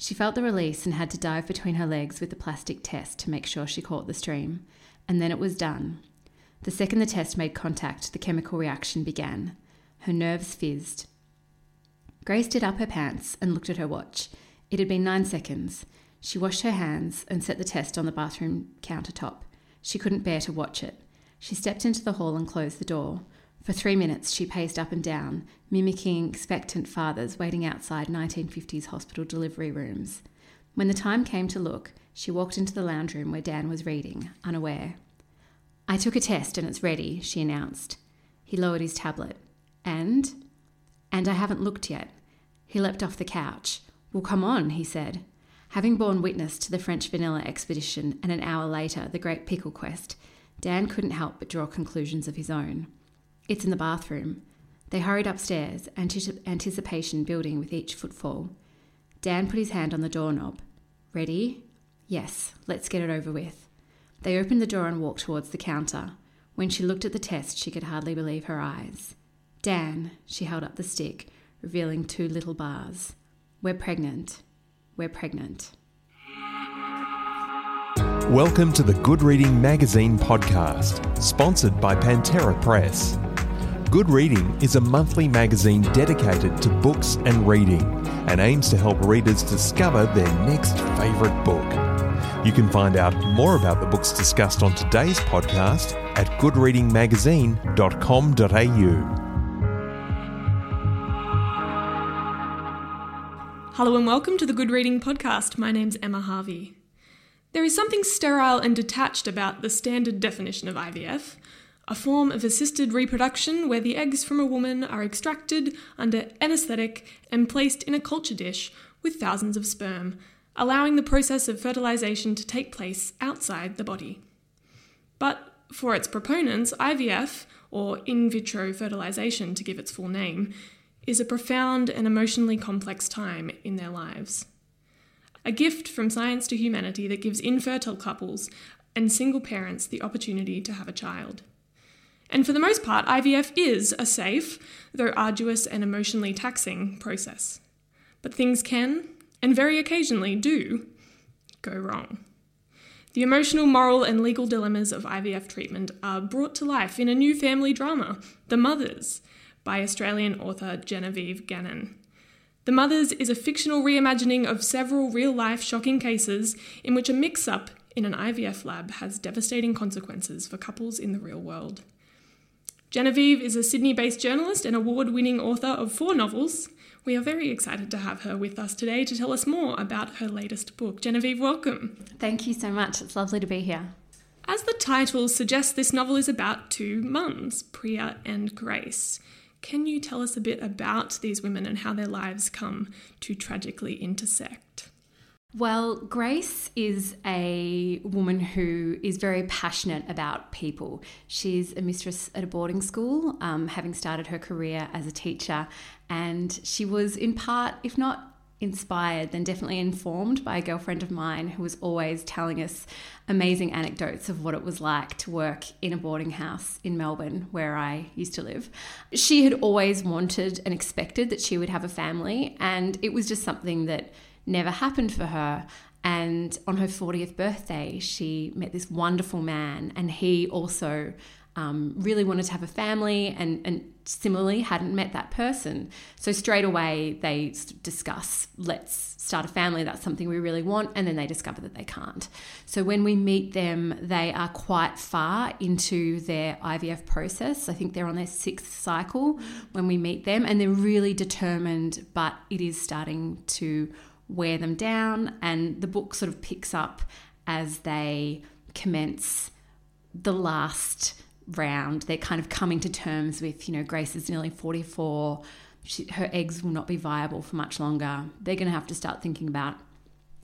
She felt the release and had to dive between her legs with the plastic test to make sure she caught the stream. And then it was done. The second the test made contact, the chemical reaction began. Her nerves fizzed. Grace did up her pants and looked at her watch. It had been nine seconds. She washed her hands and set the test on the bathroom countertop. She couldn't bear to watch it. She stepped into the hall and closed the door. For three minutes, she paced up and down, mimicking expectant fathers waiting outside 1950s hospital delivery rooms. When the time came to look, she walked into the lounge room where Dan was reading, unaware. I took a test and it's ready, she announced. He lowered his tablet. And? And I haven't looked yet. He leapt off the couch. Well, come on, he said. Having borne witness to the French vanilla expedition and an hour later the Great Pickle Quest, Dan couldn't help but draw conclusions of his own. It's in the bathroom. They hurried upstairs, anticipation building with each footfall. Dan put his hand on the doorknob. Ready? Yes, let's get it over with. They opened the door and walked towards the counter. When she looked at the test, she could hardly believe her eyes. Dan, she held up the stick, revealing two little bars. We're pregnant. We're pregnant. Welcome to the Good Reading Magazine podcast, sponsored by Pantera Press. Good Reading is a monthly magazine dedicated to books and reading and aims to help readers discover their next favourite book. You can find out more about the books discussed on today's podcast at goodreadingmagazine.com.au. Hello and welcome to the Good Reading Podcast. My name's Emma Harvey. There is something sterile and detached about the standard definition of IVF, a form of assisted reproduction where the eggs from a woman are extracted under anaesthetic and placed in a culture dish with thousands of sperm, allowing the process of fertilization to take place outside the body. But for its proponents, IVF, or in vitro fertilization to give its full name, is a profound and emotionally complex time in their lives. A gift from science to humanity that gives infertile couples and single parents the opportunity to have a child. And for the most part, IVF is a safe, though arduous and emotionally taxing, process. But things can, and very occasionally do, go wrong. The emotional, moral, and legal dilemmas of IVF treatment are brought to life in a new family drama, The Mothers, by Australian author Genevieve Gannon. The Mothers is a fictional reimagining of several real life shocking cases in which a mix up in an IVF lab has devastating consequences for couples in the real world. Genevieve is a Sydney based journalist and award winning author of four novels. We are very excited to have her with us today to tell us more about her latest book. Genevieve, welcome. Thank you so much. It's lovely to be here. As the title suggests, this novel is about two mums, Priya and Grace. Can you tell us a bit about these women and how their lives come to tragically intersect? Well, Grace is a woman who is very passionate about people. She's a mistress at a boarding school, um, having started her career as a teacher, and she was in part, if not inspired, then definitely informed by a girlfriend of mine who was always telling us amazing anecdotes of what it was like to work in a boarding house in Melbourne, where I used to live. She had always wanted and expected that she would have a family, and it was just something that never happened for her. And on her 40th birthday, she met this wonderful man, and he also um, really wanted to have a family and, and similarly hadn't met that person. So straight away they discuss, let's start a family. That's something we really want. And then they discover that they can't. So when we meet them, they are quite far into their IVF process. I think they're on their sixth cycle when we meet them, and they're really determined, but it is starting to wear them down. And the book sort of picks up as they commence the last round. They're kind of coming to terms with, you know, Grace is nearly 44. She, her eggs will not be viable for much longer. They're going to have to start thinking about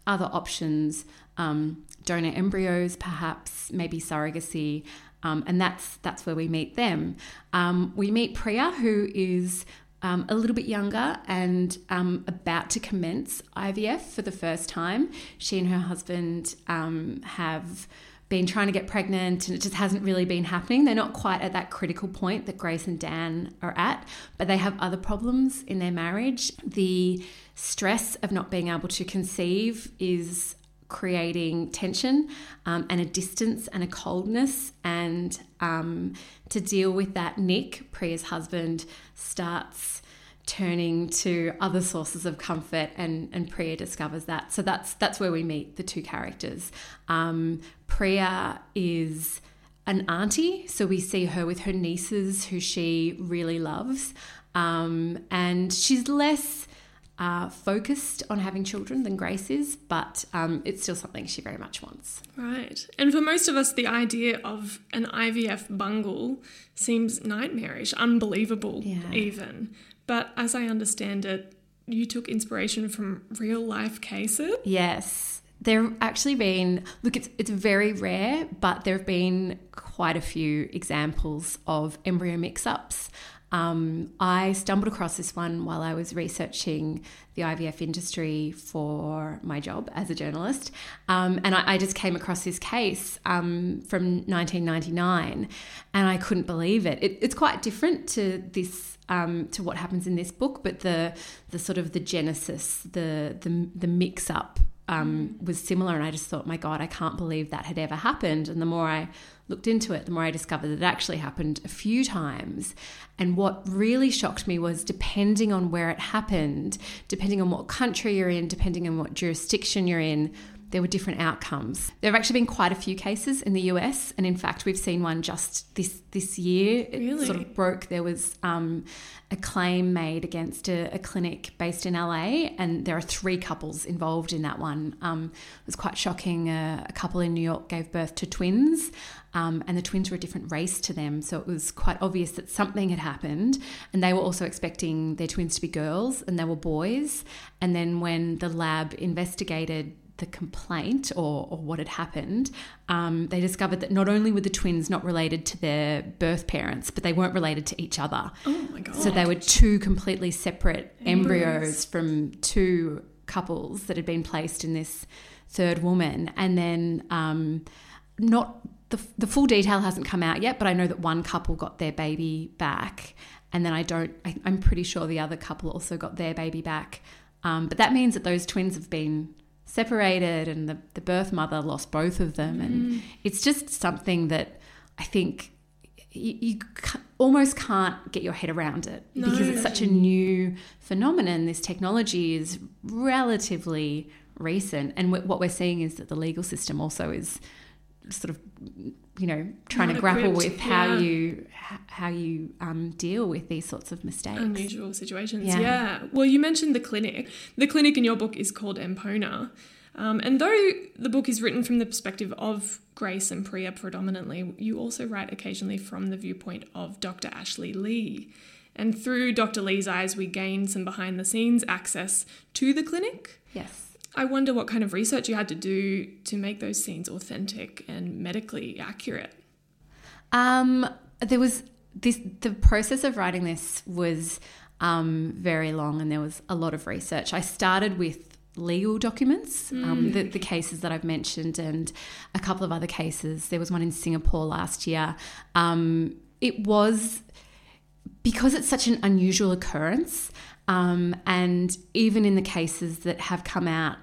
other options, um, donor embryos, perhaps, maybe surrogacy. Um, and that's that's where we meet them. Um, we meet Priya, who is um, a little bit younger and um, about to commence IVF for the first time. She and her husband um, have been trying to get pregnant and it just hasn't really been happening. They're not quite at that critical point that Grace and Dan are at, but they have other problems in their marriage. The stress of not being able to conceive is creating tension um, and a distance and a coldness. And um, to deal with that, Nick, Priya's husband, starts turning to other sources of comfort and, and Priya discovers that. So that's that's where we meet the two characters. Um, Priya is an auntie, so we see her with her nieces who she really loves. Um, and she's less uh, focused on having children than Grace is, but um, it's still something she very much wants. Right. And for most of us, the idea of an IVF bungle seems nightmarish, unbelievable, Yeah. even. But as I understand it, you took inspiration from real life cases. Yes. There have actually been, look, it's, it's very rare, but there have been quite a few examples of embryo mix ups. Um, I stumbled across this one while I was researching the IVF industry for my job as a journalist. Um, and I, I just came across this case um, from 1999 and I couldn't believe it. it it's quite different to this um, to what happens in this book, but the the sort of the genesis, the the the mix up um, was similar, and I just thought, my God, I can't believe that had ever happened. And the more I looked into it, the more I discovered that it actually happened a few times. And what really shocked me was depending on where it happened, depending on what country you're in, depending on what jurisdiction you're in, there were different outcomes. There have actually been quite a few cases in the US, and in fact, we've seen one just this this year. It Really? sort of broke. There was um, a claim made against a, a clinic based in LA, and there are three couples involved in that one. Um, it was quite shocking. Uh, a couple in New York gave birth to twins, um, and the twins were a different race to them, so it was quite obvious that something had happened. And they were also expecting their twins to be girls, and they were boys. And then when the lab investigated the complaint or, or what had happened, um, they discovered that not only were the twins not related to their birth parents, but they weren't related to each other. Oh my God. So they were two completely separate Embryos. embryos from two couples that had been placed in this third woman. And then, um, not the, the full detail hasn't come out yet, but I know that one couple got their baby back. And then I don't, I, I'm pretty sure the other couple also got their baby back. Um, but that means that those twins have been separated and the, the birth mother lost both of them. And mm. it's just something that I think you, you ca- almost can't get your head around it because it's such a new phenomenon. This technology is relatively recent, and wh- what we're seeing is that the legal system also is sort of, you know, trying Not to grapple with how yeah. you how you um, deal with these sorts of mistakes. unusual situations. Yeah. Yeah. Well, you mentioned the clinic. The clinic in your book is called Empona. Um, and though the book is written from the perspective of Grace and Priya predominantly, you also write occasionally from the viewpoint of Dr. Ashley Lee. And through Dr. Lee's eyes, we gain some behind the scenes access to the clinic. Yes. I wonder what kind of research you had to do to make those scenes authentic and medically accurate. Um, there was this. The process of writing this was um, very long, and there was a lot of research. I started with legal documents, um, the, the cases that I've mentioned, and a couple of other cases. There was one in Singapore last year. Um, it was because it's such an unusual occurrence, um, and even in the cases that have come out,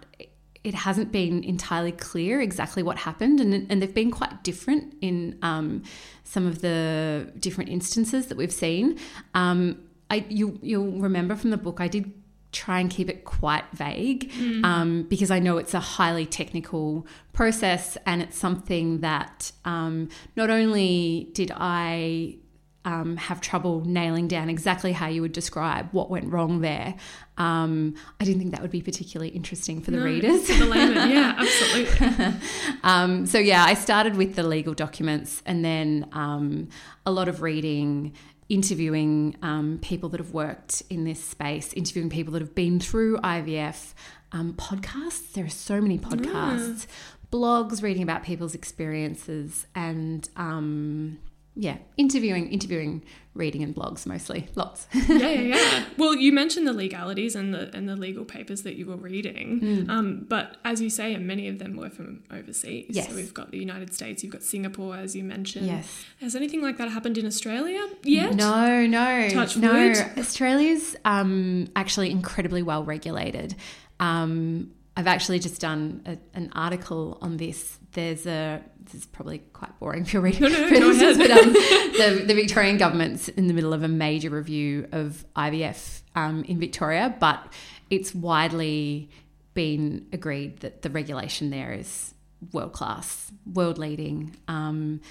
it hasn't been entirely clear exactly what happened, and, and they've been quite different in um, some of the different instances that we've seen. Um, I you you'll remember from the book, I did try and keep it quite vague um, because I know it's a highly technical process and it's something that um, not only did I um, have trouble nailing down exactly how you would describe what went wrong there. Um, I didn't think that would be particularly interesting for the No, readers. For the layman, yeah, absolutely. um, so yeah, I started with the legal documents and then um, a lot of reading, interviewing um, people that have worked in this space, interviewing people that have been through IVF, um, podcasts. There are so many podcasts, blogs, reading about people's experiences, and um, yeah, interviewing, interviewing, reading, and blogs mostly. Lots. yeah, yeah, yeah. Well, you mentioned the legalities and the and the legal papers that you were reading, Mm. um, but as you say, many of them were from overseas. Yes. So we've got the United States, you've got Singapore, as you mentioned. Yes. Has anything like that happened in Australia yet? No, no, Touch no. wood. Australia's um, actually incredibly well regulated. Um, I've actually just done a, an article on this. There's a this is probably quite boring for reading, No, no, for but um, the, the Victorian government's in the middle of a major review of IVF um, in Victoria, but it's widely been agreed that the regulation there is world class, world leading. Um,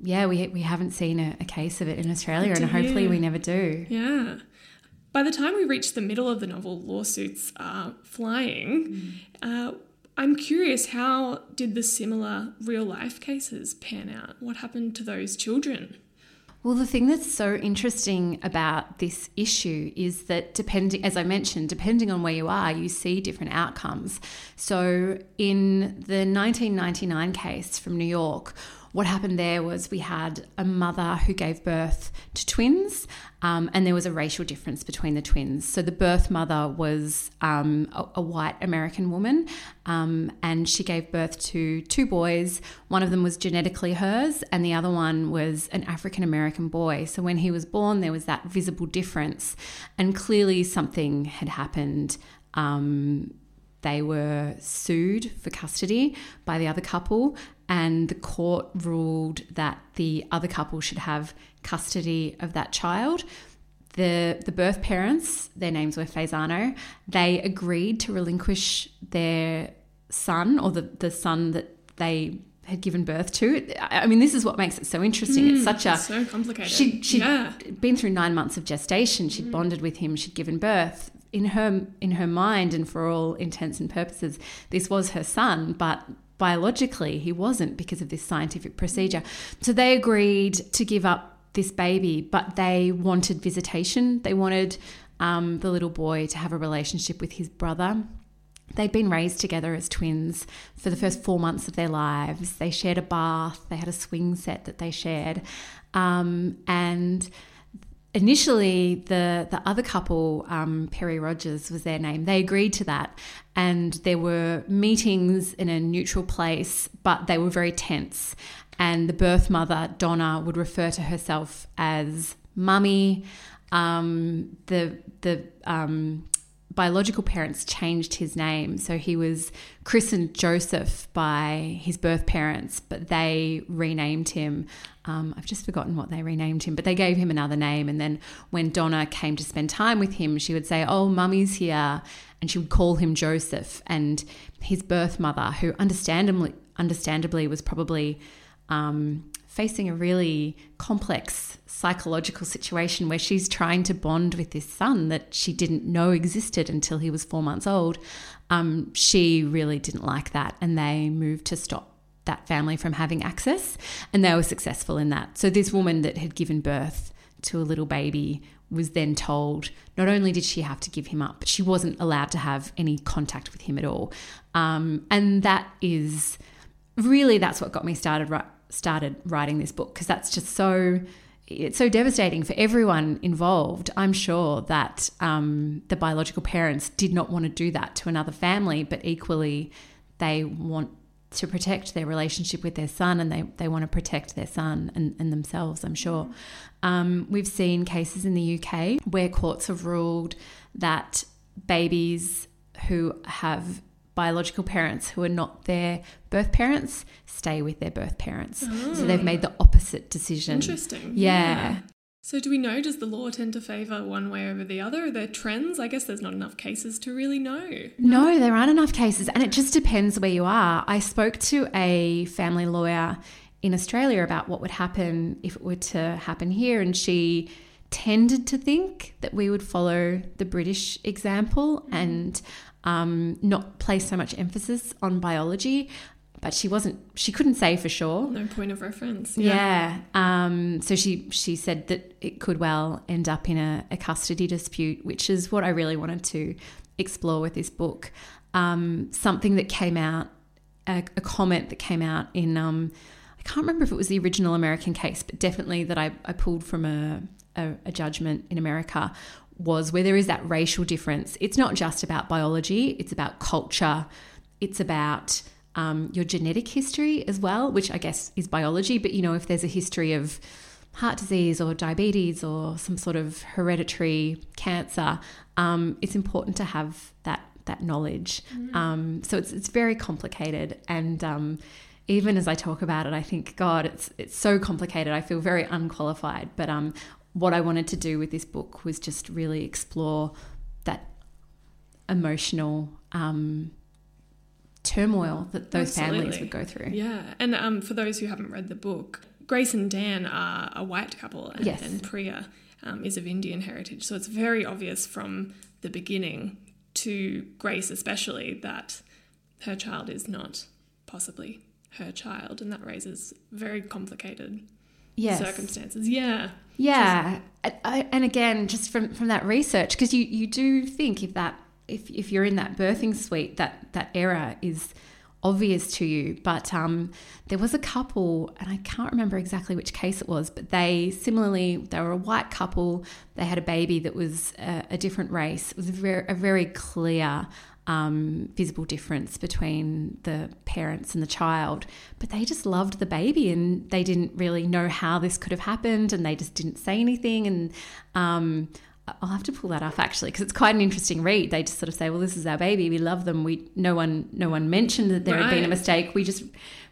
yeah, we we haven't seen a, a case of it in Australia, and hopefully we never do. Yeah. By the time we reach the middle of the novel, lawsuits are flying. Uh, I'm curious, how did the similar real life cases pan out? What happened to those children? Well, the thing that's so interesting about this issue is that depending, as I mentioned, depending on where you are, you see different outcomes. So, in the 1999 case from New York, what happened there was we had a mother who gave birth to twins, um, and there was a racial difference between the twins. So the birth mother was um, a, a white American woman, um, and she gave birth to two boys. One of them was genetically hers, and the other one was an African American boy. So when he was born, there was that visible difference, and clearly something had happened. Um, they were sued for custody by the other couple, and the court ruled that the other couple should have custody of that child. The, the birth parents, their names were Fasano, they agreed to relinquish their son or the, the son that they had given birth to. I mean, this is what makes it so interesting. it's hmm, such a So complicated. she she'd yeah. been through nine months of gestation. She'd hmm. bonded with him. She'd given birth. In her in her mind, and for all intents and purposes, this was her son. But biologically, he wasn't because of this scientific procedure. So they agreed to give up this baby, but they wanted visitation. They wanted um, the little boy to have a relationship with his brother. They'd been raised together as twins for the first four months of their lives. They shared a bath, they had a swing set that they shared. Um, and initially, the, the other couple, um, Perry Rogers was their name, they agreed to that. And there were meetings in a neutral place, but they were very tense. And the birth mother, Donna, would refer to herself as mummy. Um, the the um, biological parents changed his name. So he was christened Joseph by his birth parents, but they renamed him. Um, I've just forgotten what they renamed him, but they gave him another name. And then when Donna came to spend time with him, she would say, Oh, mummy's here. And she would call him Joseph. And his birth mother, who understandably, understandably was probably um, facing a really complex psychological situation where she's trying to bond with this son that she didn't know existed until he was four months old. Um, she really didn't like that, and they moved to stop that family from having access, and they were successful in that. So, this woman that had given birth to a little baby was then told not only did she have to give him up, but she wasn't allowed to have any contact with him at all. Um, and that is really that's what got me started started writing this book because that's just so it's so devastating for everyone involved. I'm sure that um, the biological parents did not want to do that to another family, but equally they want to protect their relationship with their son and they, they want to protect their son and, and themselves, I'm sure. Um, we've seen cases in the UK where courts have ruled that babies who have biological parents who are not their birth parents stay with their birth parents. So oh. they've made the opposite decision. Interesting. Yeah. So, do we know, does the law tend to favour one way over the other? Are there trends? I guess there's not enough cases to really know. No, there aren't enough cases, and it just depends where you are. I spoke to a family lawyer in Australia about what would happen if it were to happen here, and she tended to think that we would follow the British example mm-hmm. and um, not place so much emphasis on biology. But she wasn't. She couldn't say for sure. No point of reference. Yeah. Um, so she she said that it could well end up in a, a custody dispute, which is what I really wanted to explore with this book. Um, something that came out, a, a comment that came out in, um, I I can't remember if it was the original American case, but definitely that I, I pulled from a, a, a judgment in America was where there is that racial difference. It's not just about biology, it's about culture, it's about um, your genetic history as well, which I guess is biology. But you know, if there's a history of heart disease or diabetes or some sort of hereditary cancer, um, it's important to have that that knowledge. Mm. Um, so it's it's very complicated, and um, even as I talk about it, I think God, it's it's so complicated. I feel very unqualified. But um, what I wanted to do with this book was just really explore that emotional um, turmoil that those Absolutely. families would go through. Yeah, and um, for those who haven't read the book, Grace and Dan are a white couple, and, yes. and Priya um, is of Indian heritage. So it's very obvious from the beginning to Grace, especially, that her child is not possibly her child, and that raises very complicated yes. circumstances. Yeah. Yeah. Just, I, and again, just from, from that research, because you, you do think if that if, if you're in that birthing suite, that that error is obvious to you. But um, there was a couple, and I can't remember exactly which case it was, but they similarly they were a white couple. They had a baby that was a, a different race. It was a very, a very clear um, visible difference between the parents and the child, but they just loved the baby and they didn't really know how this could have happened and they just didn't say anything. And um, I'll have to pull that up actually because it's quite an interesting read. They just sort of say, "Well, this is our baby. We love them. We no one no one mentioned that there right. had been a mistake. We just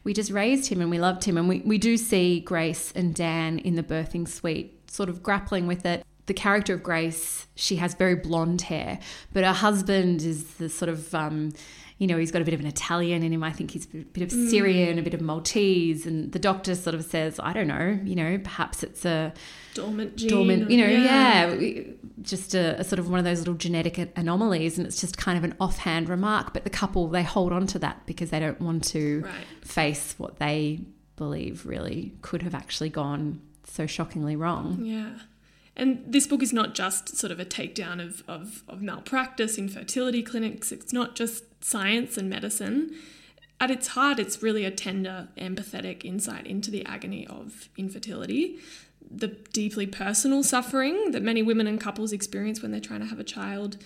we just raised him and we loved him." And we we do see Grace and Dan in the birthing suite, sort of grappling with it the character of Grace, she has very blonde hair, but her husband is the sort of, um, you know, he's got a bit of an Italian in him. I think he's a bit of. Syrian, mm. a bit of Maltese. And the doctor sort of says, I don't know, you know, perhaps it's a dormant gene. Dormant, you know, yeah, yeah just a, a, sort of one of those little genetic anomalies. And it's just kind of an offhand remark. But the couple, they hold on to that because they don't want to right. face what they believe really could have actually gone so shockingly wrong. Yeah. And this book is not just sort of a takedown of, of, of malpractice in fertility clinics, it's not just science and medicine. At its heart, it's really a tender, empathetic insight into the agony of infertility, the deeply personal suffering that many women and couples experience when they're trying to have a child.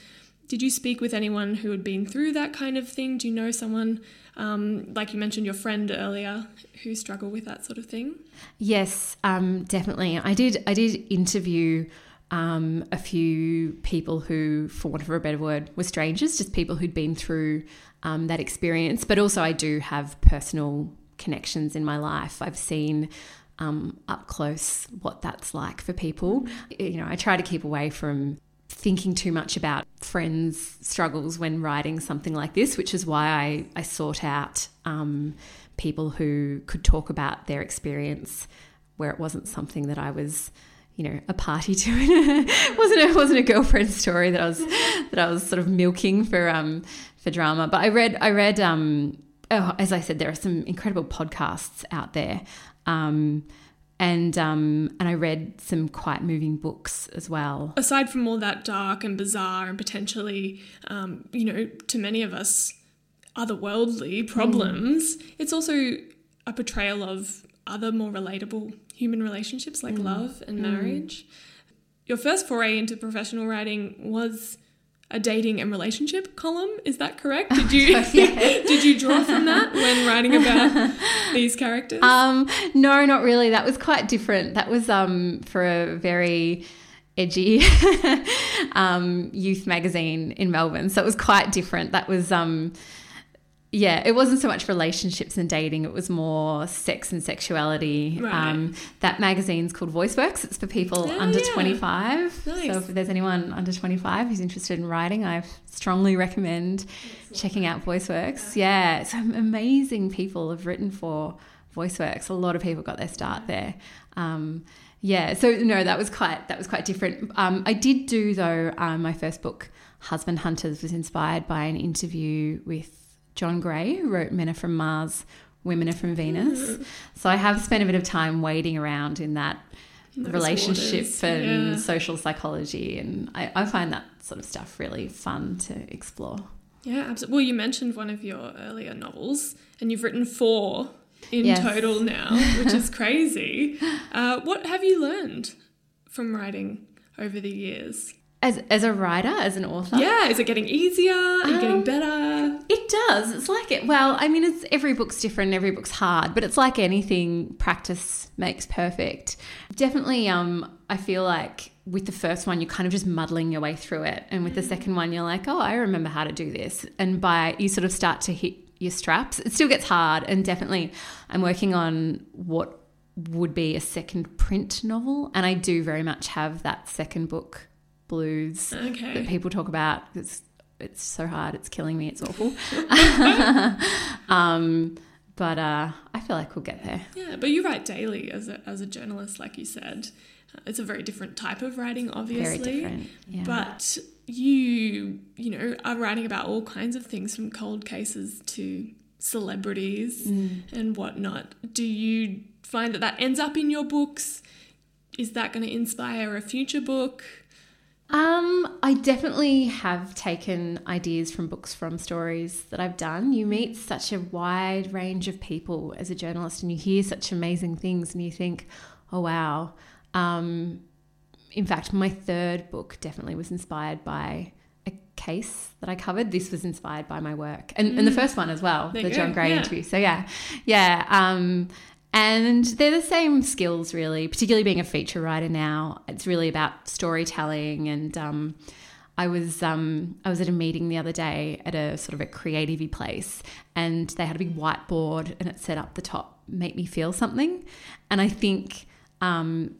Did you speak with anyone who had been through that kind of thing? Do you know someone um, like you mentioned your friend earlier who struggle with that sort of thing? Yes, um, definitely. I did. I did interview um, a few people who, for want of a better word, were strangers, just people who'd been through um, that experience. But also, I do have personal connections in my life. I've seen um, up close what that's like for people. You know, I try to keep away from thinking too much about friends' struggles when writing something like this, which is why I, I sought out um, people who could talk about their experience where it wasn't something that I was you know a party to. It wasn't it wasn't a girlfriend story that I was that I was sort of milking for um for drama. But I read I read um oh as I said there are some incredible podcasts out there. Um and um, and I read some quite moving books as well. Aside from all that dark and bizarre and potentially, um, you know, to many of us, otherworldly problems, mm. it's also a portrayal of other more relatable human relationships like mm. love and mm. marriage. Your first foray into professional writing was a dating and relationship column. Is that correct? Did you did you draw from that when writing about these characters? Um, no, not really. That was quite different. That was um, for a very edgy um, youth magazine in Melbourne. So it was quite different. That was um, yeah, it wasn't so much relationships and dating, it was more sex and sexuality. Right. Um, that magazine's called VoiceWorks. It's for people oh, under yeah. 25. Nice. So if there's anyone under 25 who's interested in writing, I strongly recommend checking out VoiceWorks. Yeah. yeah, some amazing people have written for VoiceWorks. A lot of people got their start there. Um, yeah, so no, that was quite that was quite different. Um, I did do though. Um, my first book, Husband Hunters, was inspired by an interview with John Gray, who wrote Men Are From Mars, Women Are From Venus. So I have spent a bit of time wading around in that Those relationship waters. and yeah. social psychology. And I, I find that sort of stuff really fun to explore. Yeah, absolutely. Well, you mentioned one of your earlier novels, and you've written four in Yes. total now, which is crazy. Uh, what have you learned from writing over the years? As, as a writer, as an author? Yeah, is it getting easier? Are you getting Um, better? It does. It's like it. Well, I mean, it's every book's different. Every book's hard, but it's like anything. Practice makes perfect. Definitely. Um, I feel like with the first one, you're kind of just muddling your way through it, and with the second one, you're like, oh, I remember how to do this. And by you sort of start to hit your straps. It still gets hard, and definitely, I'm working on what would be a second print novel, and I do very much have that second book blues that people talk about. It's it's so hard. It's killing me. It's awful. um, but uh, I feel like we'll get there. Yeah, but you write daily as a, as a journalist, like you said. It's a very different type of writing, obviously. Very different. Yeah. But you, you know, are writing about all kinds of things from cold cases to celebrities Mm. and whatnot. Do you find that that ends up in your books? Is that going to inspire a future book? Um, I definitely have taken ideas from books from stories that I've done. You meet such a wide range of people as a journalist and you hear such amazing things and you think, oh wow. Um, in fact, my third book definitely was inspired by a case that I covered. This was inspired by my work. And, and the first one as well, Mm. There the John go, Gray yeah. interview. So yeah. Yeah. Um, and they're the same skills, really, particularly being a feature writer now. It's really about storytelling. And um, I was um, I was at a meeting the other day at a sort of a creative place, and they had a big whiteboard, and it said up the top, "Make me feel something." And I think um,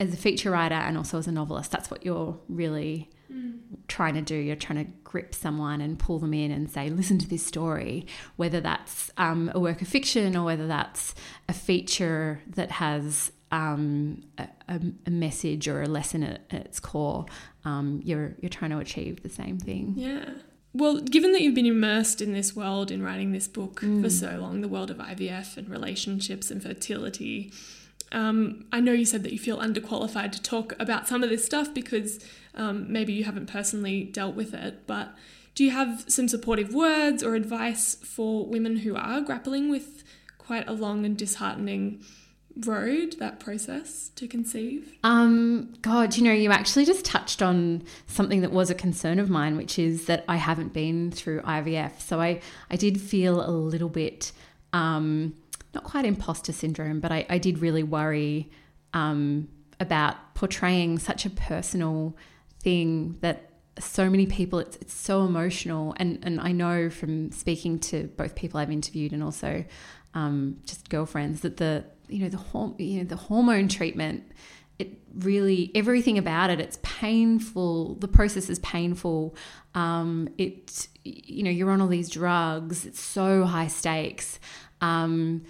as a feature writer and also as a novelist, that's what you're really trying to do. You're trying to grip someone and pull them in and say, listen to this story, whether that's um, a work of fiction or whether that's a feature that has um, a, a, message or a lesson at, at its core. Um, you're, you're trying to achieve the same thing. Yeah. Well, given that you've been immersed in this world in writing this book for so long, the world of IVF and relationships and fertility, um, I know you said that you feel underqualified to talk about some of this stuff because um, maybe you haven't personally dealt with it, but do you have some supportive words or advice for women who are grappling with quite a long and disheartening road, that process to conceive? Um, God, you know, you actually just touched on something that was a concern of mine, which is that I haven't been through IVF. So I, I did feel a little bit, um, not quite imposter syndrome, but I, I did really worry um, about portraying such a personal thing that so many people it's, it's so emotional. And and I know from speaking to both people I've interviewed and also um, just girlfriends that the you know the you know the hormone treatment it really everything about it it's painful. The process is painful. Um, it you know you're on all these drugs. It's so high stakes. Um,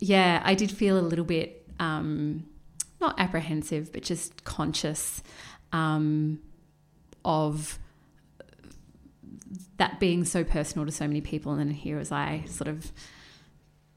yeah I did feel a little bit um, not apprehensive but just conscious um, of that being so personal to so many people and then here was I sort of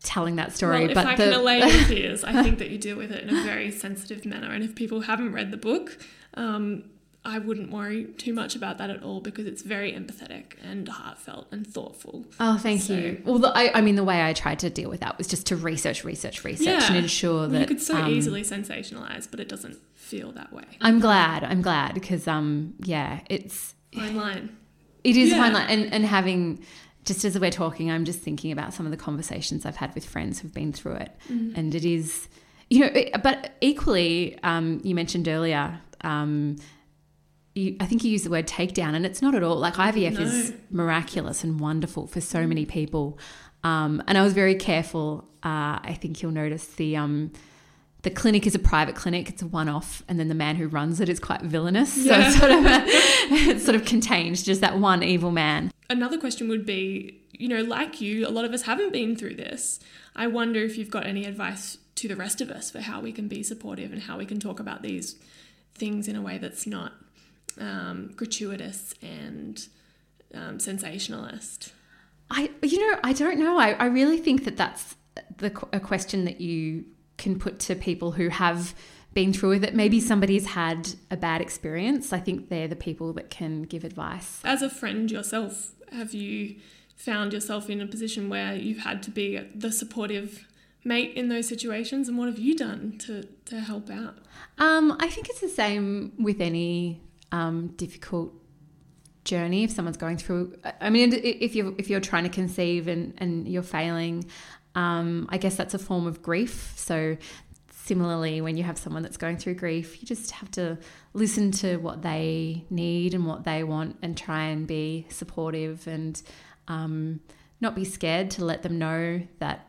telling that story Well, if but I the, can allay your fears, I think that you deal with it in a very sensitive manner. And if people haven't read the book, um, I wouldn't worry too much about that at all because it's very empathetic and heartfelt and thoughtful. Oh, thank So- you. Well, the, I, I mean, the way I tried to deal with that was just to research, research, research, and ensure Well, that you could so um, easily sensationalize, but it doesn't feel that way. I'm glad. I'm glad because, um, yeah, it's Fine line. it is Yeah. fine. Like, and and having just as we're talking, I'm just thinking about some of the conversations I've had with friends who've been through it, Mm-hmm. and it is, you know, it, but equally, um, you mentioned earlier. Um, you, I think you used the word takedown, and it's not at all like IVF is miraculous and wonderful for so many people. Um, and I was very careful. Uh, I think you'll notice the um, the clinic is a private clinic; it's a one-off, and then the man who runs it is quite villainous. So Yeah. it's sort of it's sort of contained, just that one evil man. Another question would be, you know, like you, a lot of us haven't been through this. I wonder if you've got any advice to the rest of us for how we can be supportive and how we can talk about these things in a way that's not um, gratuitous and um, sensationalist. I, you know, I don't know. I, I really think that that's the a question that you can put to people who have been through it. Maybe somebody's had a bad experience. I think they're the people that can give advice. As a friend yourself, have you found yourself in a position where you've had to be the supportive mate in those situations, and what have you done to to help out? Um, I think it's the same with any um, difficult journey. If someone's going through, I mean, if you're if you're trying to conceive and and you're failing, um, I guess that's a form of grief. So similarly, when you have someone that's going through grief, you just have to listen to what they need and what they want, and try and be supportive and um, not be scared to let them know that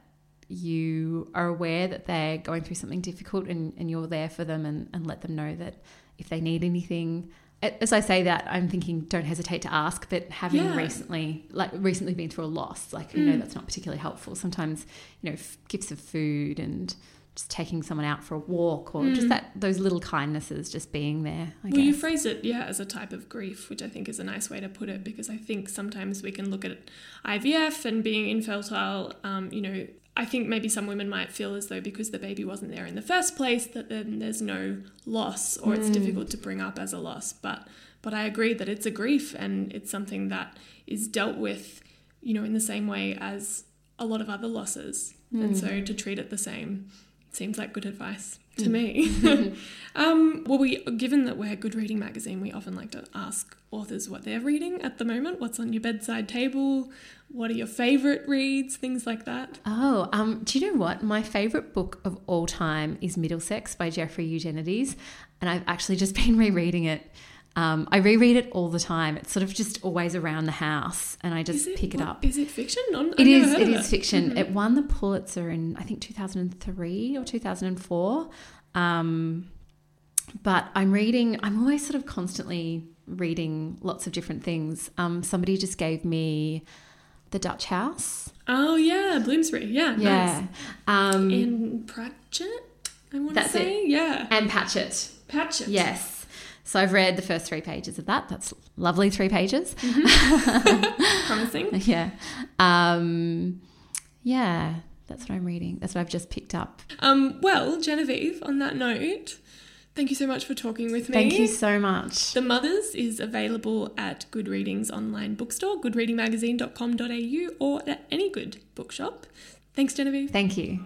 you are aware that they're going through something difficult and, and you're there for them and, and let them know that if they need anything as I say that, I'm thinking don't hesitate to ask. But having yeah. recently, like recently, been through a loss, like you mm. know, that's not particularly helpful. Sometimes, you know, f- gifts of food and just taking someone out for a walk, or mm. just that those little kindnesses, just being there. I well, guess. you phrase it, yeah, as a type of grief, which I think is a nice way to put it, because I think sometimes we can look at IVF and being infertile, um, you know, I think maybe some women might feel as though because the baby wasn't there in the first place that then there's no loss or mm. it's difficult to bring up as a loss. But but I agree that it's a grief and it's something that is dealt with, you know, in the same way as a lot of other losses. Mm. And so to treat it the same seems like good advice to me. um, well, we given that we're a Good Reading Magazine, we often like to ask authors what they're reading at the moment. What's on your bedside table? What are your favorite reads? Things like that. Oh, um, do you know what? My favorite book of all time is Middlesex by Jeffrey Eugenides, and I've actually just been rereading it. Um, I reread it all the time. It's sort of just always around the house, and I just it, pick it what, up. Is it fiction? No, it is. It is fiction. Mm-hmm. It won the Pulitzer in I think 2003 or 2004. Um, but I'm reading. I'm always sort of constantly reading lots of different things. Um, somebody just gave me the Dutch House. Oh yeah, Bloomsbury. Yeah, yeah. Nice. Um, Ann Pratchett, I want to say. It. Yeah, Ann Patchett. Patchett. Yes. So I've read the first three pages of that. That's lovely three pages. Mm-hmm. Promising. yeah. Um, yeah, that's what I'm reading. That's what I've just picked up. Um, well, Genevieve, on that note, thank you so much for talking with me. Thank you so much. The Mothers is available at Good Reading's online bookstore, goodreadingmagazine.com.au, or at any good bookshop. Thanks, Genevieve. Thank you.